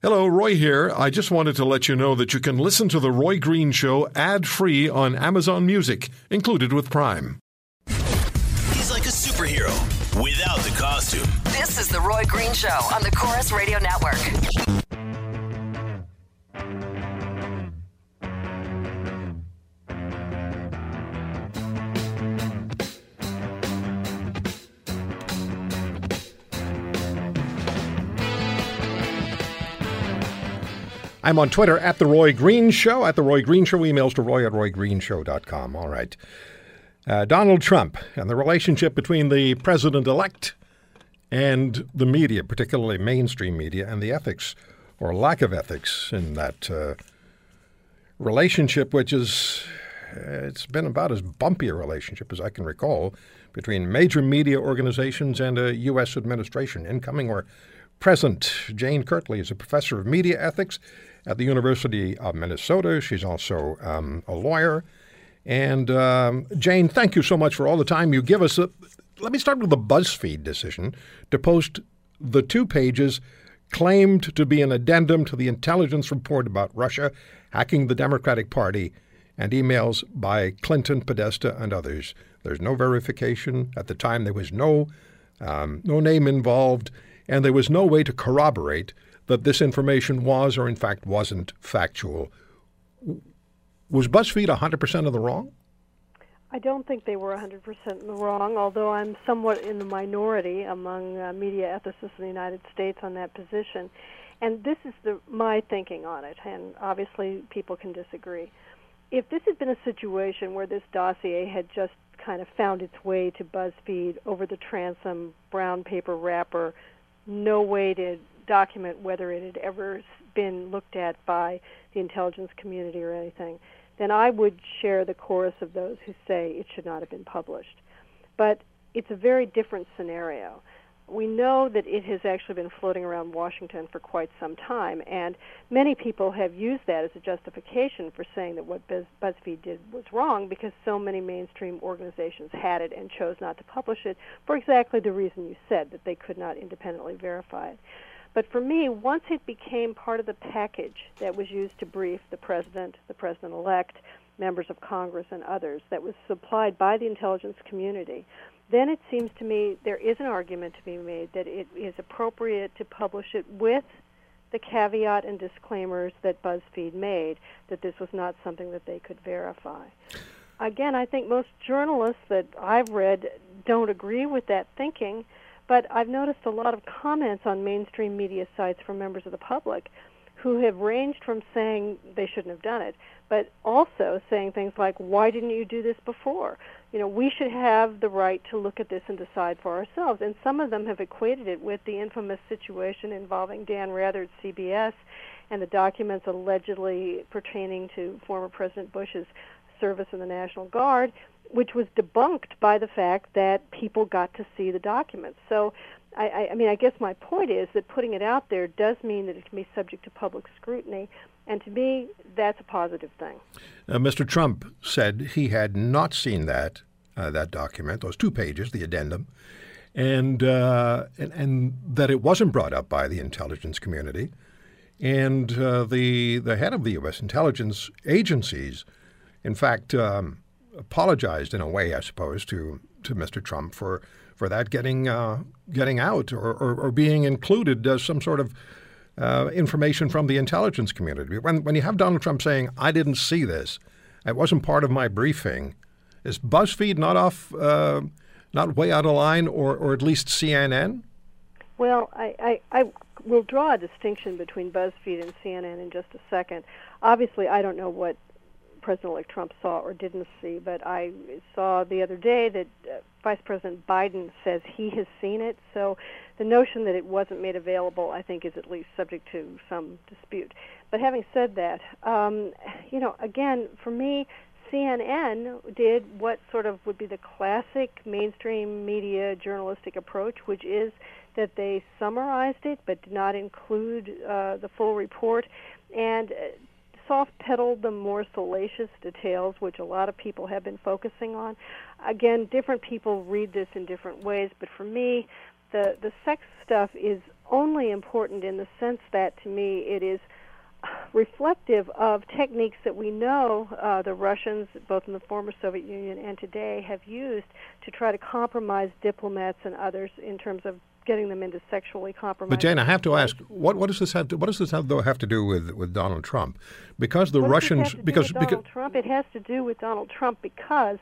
Hello, Roy here. I just wanted to let you know that you can listen to The Roy Green Show ad free on Amazon Music, included with Prime. He's like a superhero without the costume. This is The Roy Green Show on the Corus Radio Network. I'm on Twitter at The Roy Green Show, at The Roy Green Show, emails to roy at roygreenshow.com. All right. Uh, Donald Trump and the relationship between the president elect and the media, particularly mainstream media, and the ethics or lack of ethics in that uh, relationship, which is, uh, it's been about as bumpy a relationship as I can recall between major media organizations and a U.S. administration, incoming or present. Jane Kirtley is a professor of media ethics at the University of Minnesota. She's also um, a lawyer. And um, Jane, thank you so much for all the time you give us. Uh, let me start with the BuzzFeed decision to post the two pages claimed to be an addendum to the intelligence report about Russia hacking the Democratic Party and emails by Clinton, Podesta, and others. There's no verification. At the time, there was no, um, no name involved, and there was no way to corroborate that this information was or in fact wasn't factual. Was BuzzFeed 100% of the wrong? I don't think they were 100% in the wrong, although I'm somewhat in the minority among uh, media ethicists in the United States on that position. And this is the, my thinking on it, and obviously people can disagree. If this had been a situation where this dossier had just kind of found its way to BuzzFeed over the transom brown paper wrapper, no way to document whether it had ever been looked at by the intelligence community or anything, then I would share the chorus of those who say it should not have been published. But it's a very different scenario. We know that it has actually been floating around Washington for quite some time, and many people have used that as a justification for saying that what Buzz- BuzzFeed did was wrong because so many mainstream organizations had it and chose not to publish it for exactly the reason you said, that they could not independently verify it. But for me, once it became part of the package that was used to brief the president, the president elect, members of Congress, and others, that was supplied by the intelligence community, then it seems to me there is an argument to be made that it is appropriate to publish it with the caveat and disclaimers that BuzzFeed made that this was not something that they could verify. Again, I think most journalists that I've read don't agree with that thinking but I've noticed a lot of comments on mainstream media sites from members of the public who have ranged from saying they shouldn't have done it, but also saying things like, why didn't you do this before? You know, we should have the right to look at this and decide for ourselves. And some of them have equated it with the infamous situation involving Dan Rather at CBS and the documents allegedly pertaining to former President Bush's service in the National Guard which was debunked by the fact that people got to see the documents. So, I, I mean, I guess my point is that putting it out there does mean that it can be subject to public scrutiny, and to me, that's a positive thing. Uh, Mr. Trump said he had not seen that uh, that document, those two pages, the addendum, and, uh, and, and that it wasn't brought up by the intelligence community, and uh, the the head of the U.S. intelligence agencies, in fact. Um, apologized in a way, I suppose, to to Mr. Trump for for that getting uh, getting out or, or, or, being included as some sort of uh, information from the intelligence community. When when you have Donald Trump saying, "I didn't see this," it wasn't part of my briefing. Is BuzzFeed not off, uh, not way out of line, or or at least CNN? Well, I, I, I will draw a distinction between BuzzFeed and CNN in just a second. Obviously, I don't know what President-elect Trump saw or didn't see, but I saw the other day that uh, Vice President Biden says he has seen it. So the notion that it wasn't made available, I think, is at least subject to some dispute. But having said that, um, you know, again, for me, CNN did what sort of would be the classic mainstream media journalistic approach, which is that they summarized it but did not include uh, the full report. And uh, soft pedaled the more salacious details, which a lot of people have been focusing on. Again, different people read this in different ways, but for me, The the sex stuff is only important in the sense that to me it is reflective of techniques that we know uh, the Russians, both in the former Soviet Union and today, have used to try to compromise diplomats and others in terms of getting them into sexually compromised. But Jane, I have to ask, what, what does this have to, what does this have, though, have to do with, with Donald Trump? Because the what Russians, because because Trump, it has to do with Donald Trump because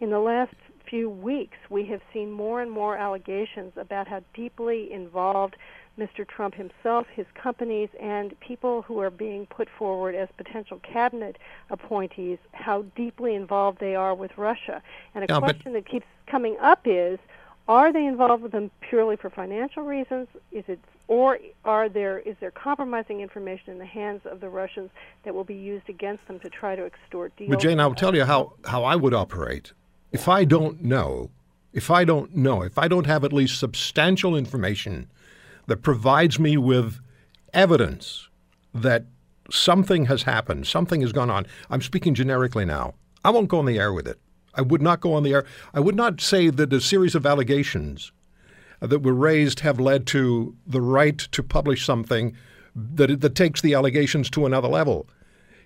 in the last few weeks we have seen more and more allegations about how deeply involved Mr. Trump himself, his companies, and people who are being put forward as potential cabinet appointees, how deeply involved they are with Russia. And a Yeah, question that keeps coming up is are they involved with them purely for financial reasons? Is it or are there is there compromising information in the hands of the Russians that will be used against them to try to extort deals? But Jane, I'll tell you how, how I would operate. If I don't know, if I don't know, if I don't have at least substantial information that provides me with evidence that something has happened, something has gone on, I'm speaking generically now, I won't go on the air with it. I would not go on the air. I would not say that a series of allegations that were raised have led to the right to publish something that, that takes the allegations to another level.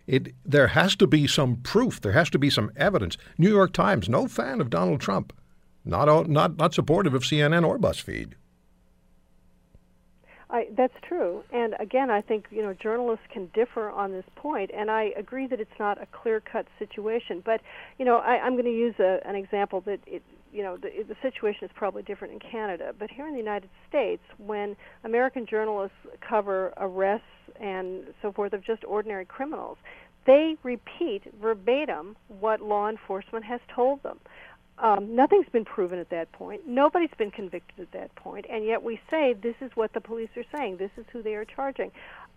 It, there has to be some proof. There has to be some evidence. New York Times, no fan of Donald Trump, not not not supportive of CNN or BuzzFeed. I, that's true. And again, I think you know journalists can differ on this point, and I agree that it's not a clear-cut situation. But you know, I, I'm going to use a, an example that it, you know the, the situation is probably different in Canada, but here in the United States, when American journalists cover arrests and so forth of just ordinary criminals, they repeat verbatim what law enforcement has told them. Um, nothing's been proven at that point. Nobody's been convicted at that point, and yet we say this is what the police are saying. This is who they are charging.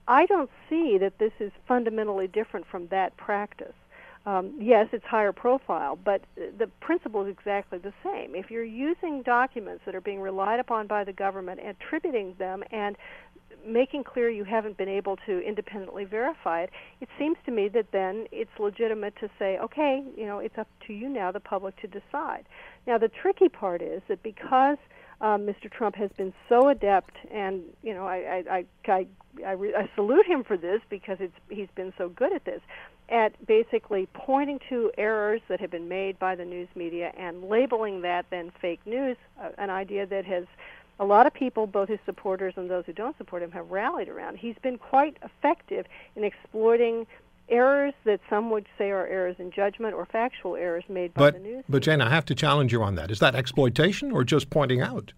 I don't see that this is fundamentally different from that practice. Um, yes, it's higher profile, but the principle is exactly the same. If you're using documents that are being relied upon by the government, attributing them, and making clear you haven't been able to independently verify it, it seems to me that then it's legitimate to say, okay, you know, it's up to you now, the public, to decide. Now, the tricky part is that because um, Mr. Trump has been so adept, and you know, I I I, I, I, re- I salute him for this because it's he's been so good at this, at basically pointing to errors that have been made by the news media and labeling that then fake news, uh, an idea that has a lot of people, both his supporters and those who don't support him, have rallied around. He's been quite effective in exploiting errors that some would say are errors in judgment or factual errors made by But the news. but Jane, I have to challenge you on that. Is that exploitation or just pointing out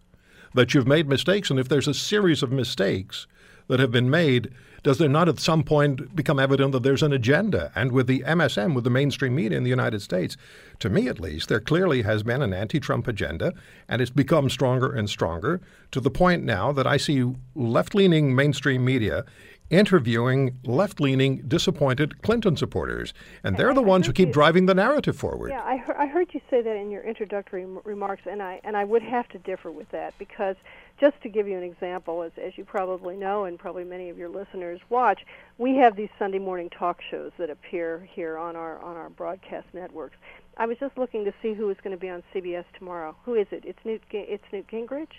that you've made mistakes? And if there's a series of mistakes that have been made, does there not at some point become evident that there's an agenda? And with the MSM, with the mainstream media in the United States, to me at least, there clearly has been an anti Trump agenda, and it's become stronger and stronger to the point now that I see left leaning mainstream media interviewing left leaning, disappointed Clinton supporters. And they're the ones who keep driving the narrative forward. Yeah, I, heard I heard you say that in your introductory m- remarks, and I and I would have to differ with that because just to give you an example, as as you probably know, and probably many of your listeners watch, we have these Sunday morning talk shows that appear here on our on our broadcast networks. I was just looking to see who is going to be on CBS tomorrow. Who is it? It's Newt. It's Newt Gingrich,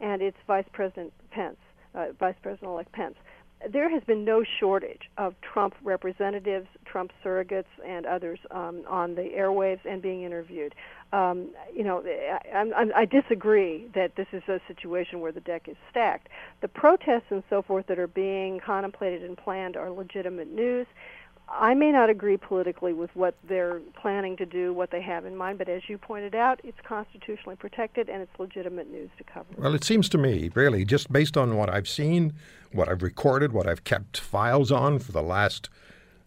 and it's Vice President Pence, uh, Vice President-elect Pence there has been no shortage of Trump representatives, Trump surrogates, and others um, on the airwaves and being interviewed. Um, you know, I, I, I disagree that this is a situation where the deck is stacked. The protests and so forth that are being contemplated and planned are legitimate news. I may not agree politically with what they're planning to do, what they have in mind, but as you pointed out, it's constitutionally protected and it's legitimate news to cover. Well, it seems to me, really, just based on what I've seen, what I've recorded, what I've kept files on for the last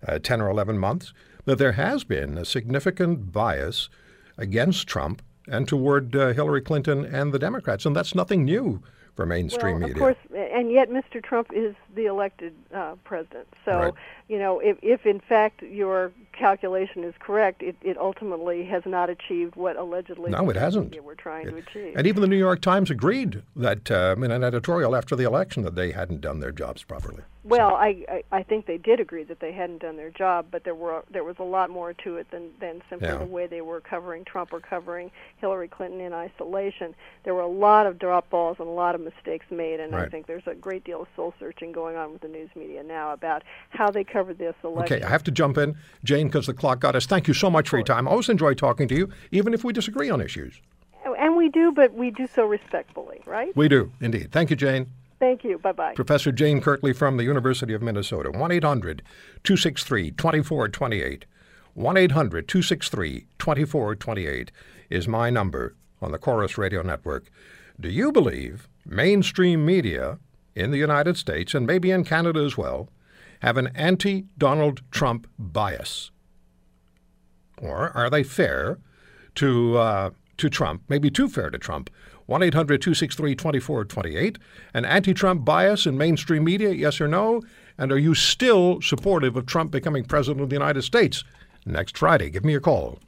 uh, 10 or 11 months, that there has been a significant bias against Trump and toward uh, Hillary Clinton and the Democrats. And that's nothing new for mainstream well, media. Of course, and yet Mr. Trump is the elected uh, president. So, Right. you know, if, if in fact your calculation is correct, it, it ultimately has not achieved what allegedly No, it hasn't. were trying to achieve. And even the New York Times agreed that uh, in an editorial after the election that they hadn't done their jobs properly. Well, I, I I think they did agree that they hadn't done their job, but there were there was a lot more to it than than simply Yeah. the way they were covering Trump or covering Hillary Clinton in isolation. There were a lot of drop balls and a lot of mistakes made, and I think there's a great deal of soul searching going on with the news media now about how they covered this election. Okay, I have to jump in, Jane, because the clock got us. Thank you so much for your time. I always enjoy talking to you, even if we disagree on issues. And we do, but we do so respectfully, right? We do, indeed. Thank you, Jane. Thank you. Bye bye. Professor Jane Kirtley from the University of Minnesota. 1 800 263 2428. 1 800 263 2428 is my number on the Corus Radio Network. Do you believe mainstream media in the United States, and maybe in Canada as well, have an anti Donald Trump bias? Or are they fair to, uh, to Trump, maybe too fair to Trump? 1 800 263 2428. An anti Trump bias in mainstream media, yes or no? And are you still supportive of Trump becoming president of the United States next Friday? Give me a call.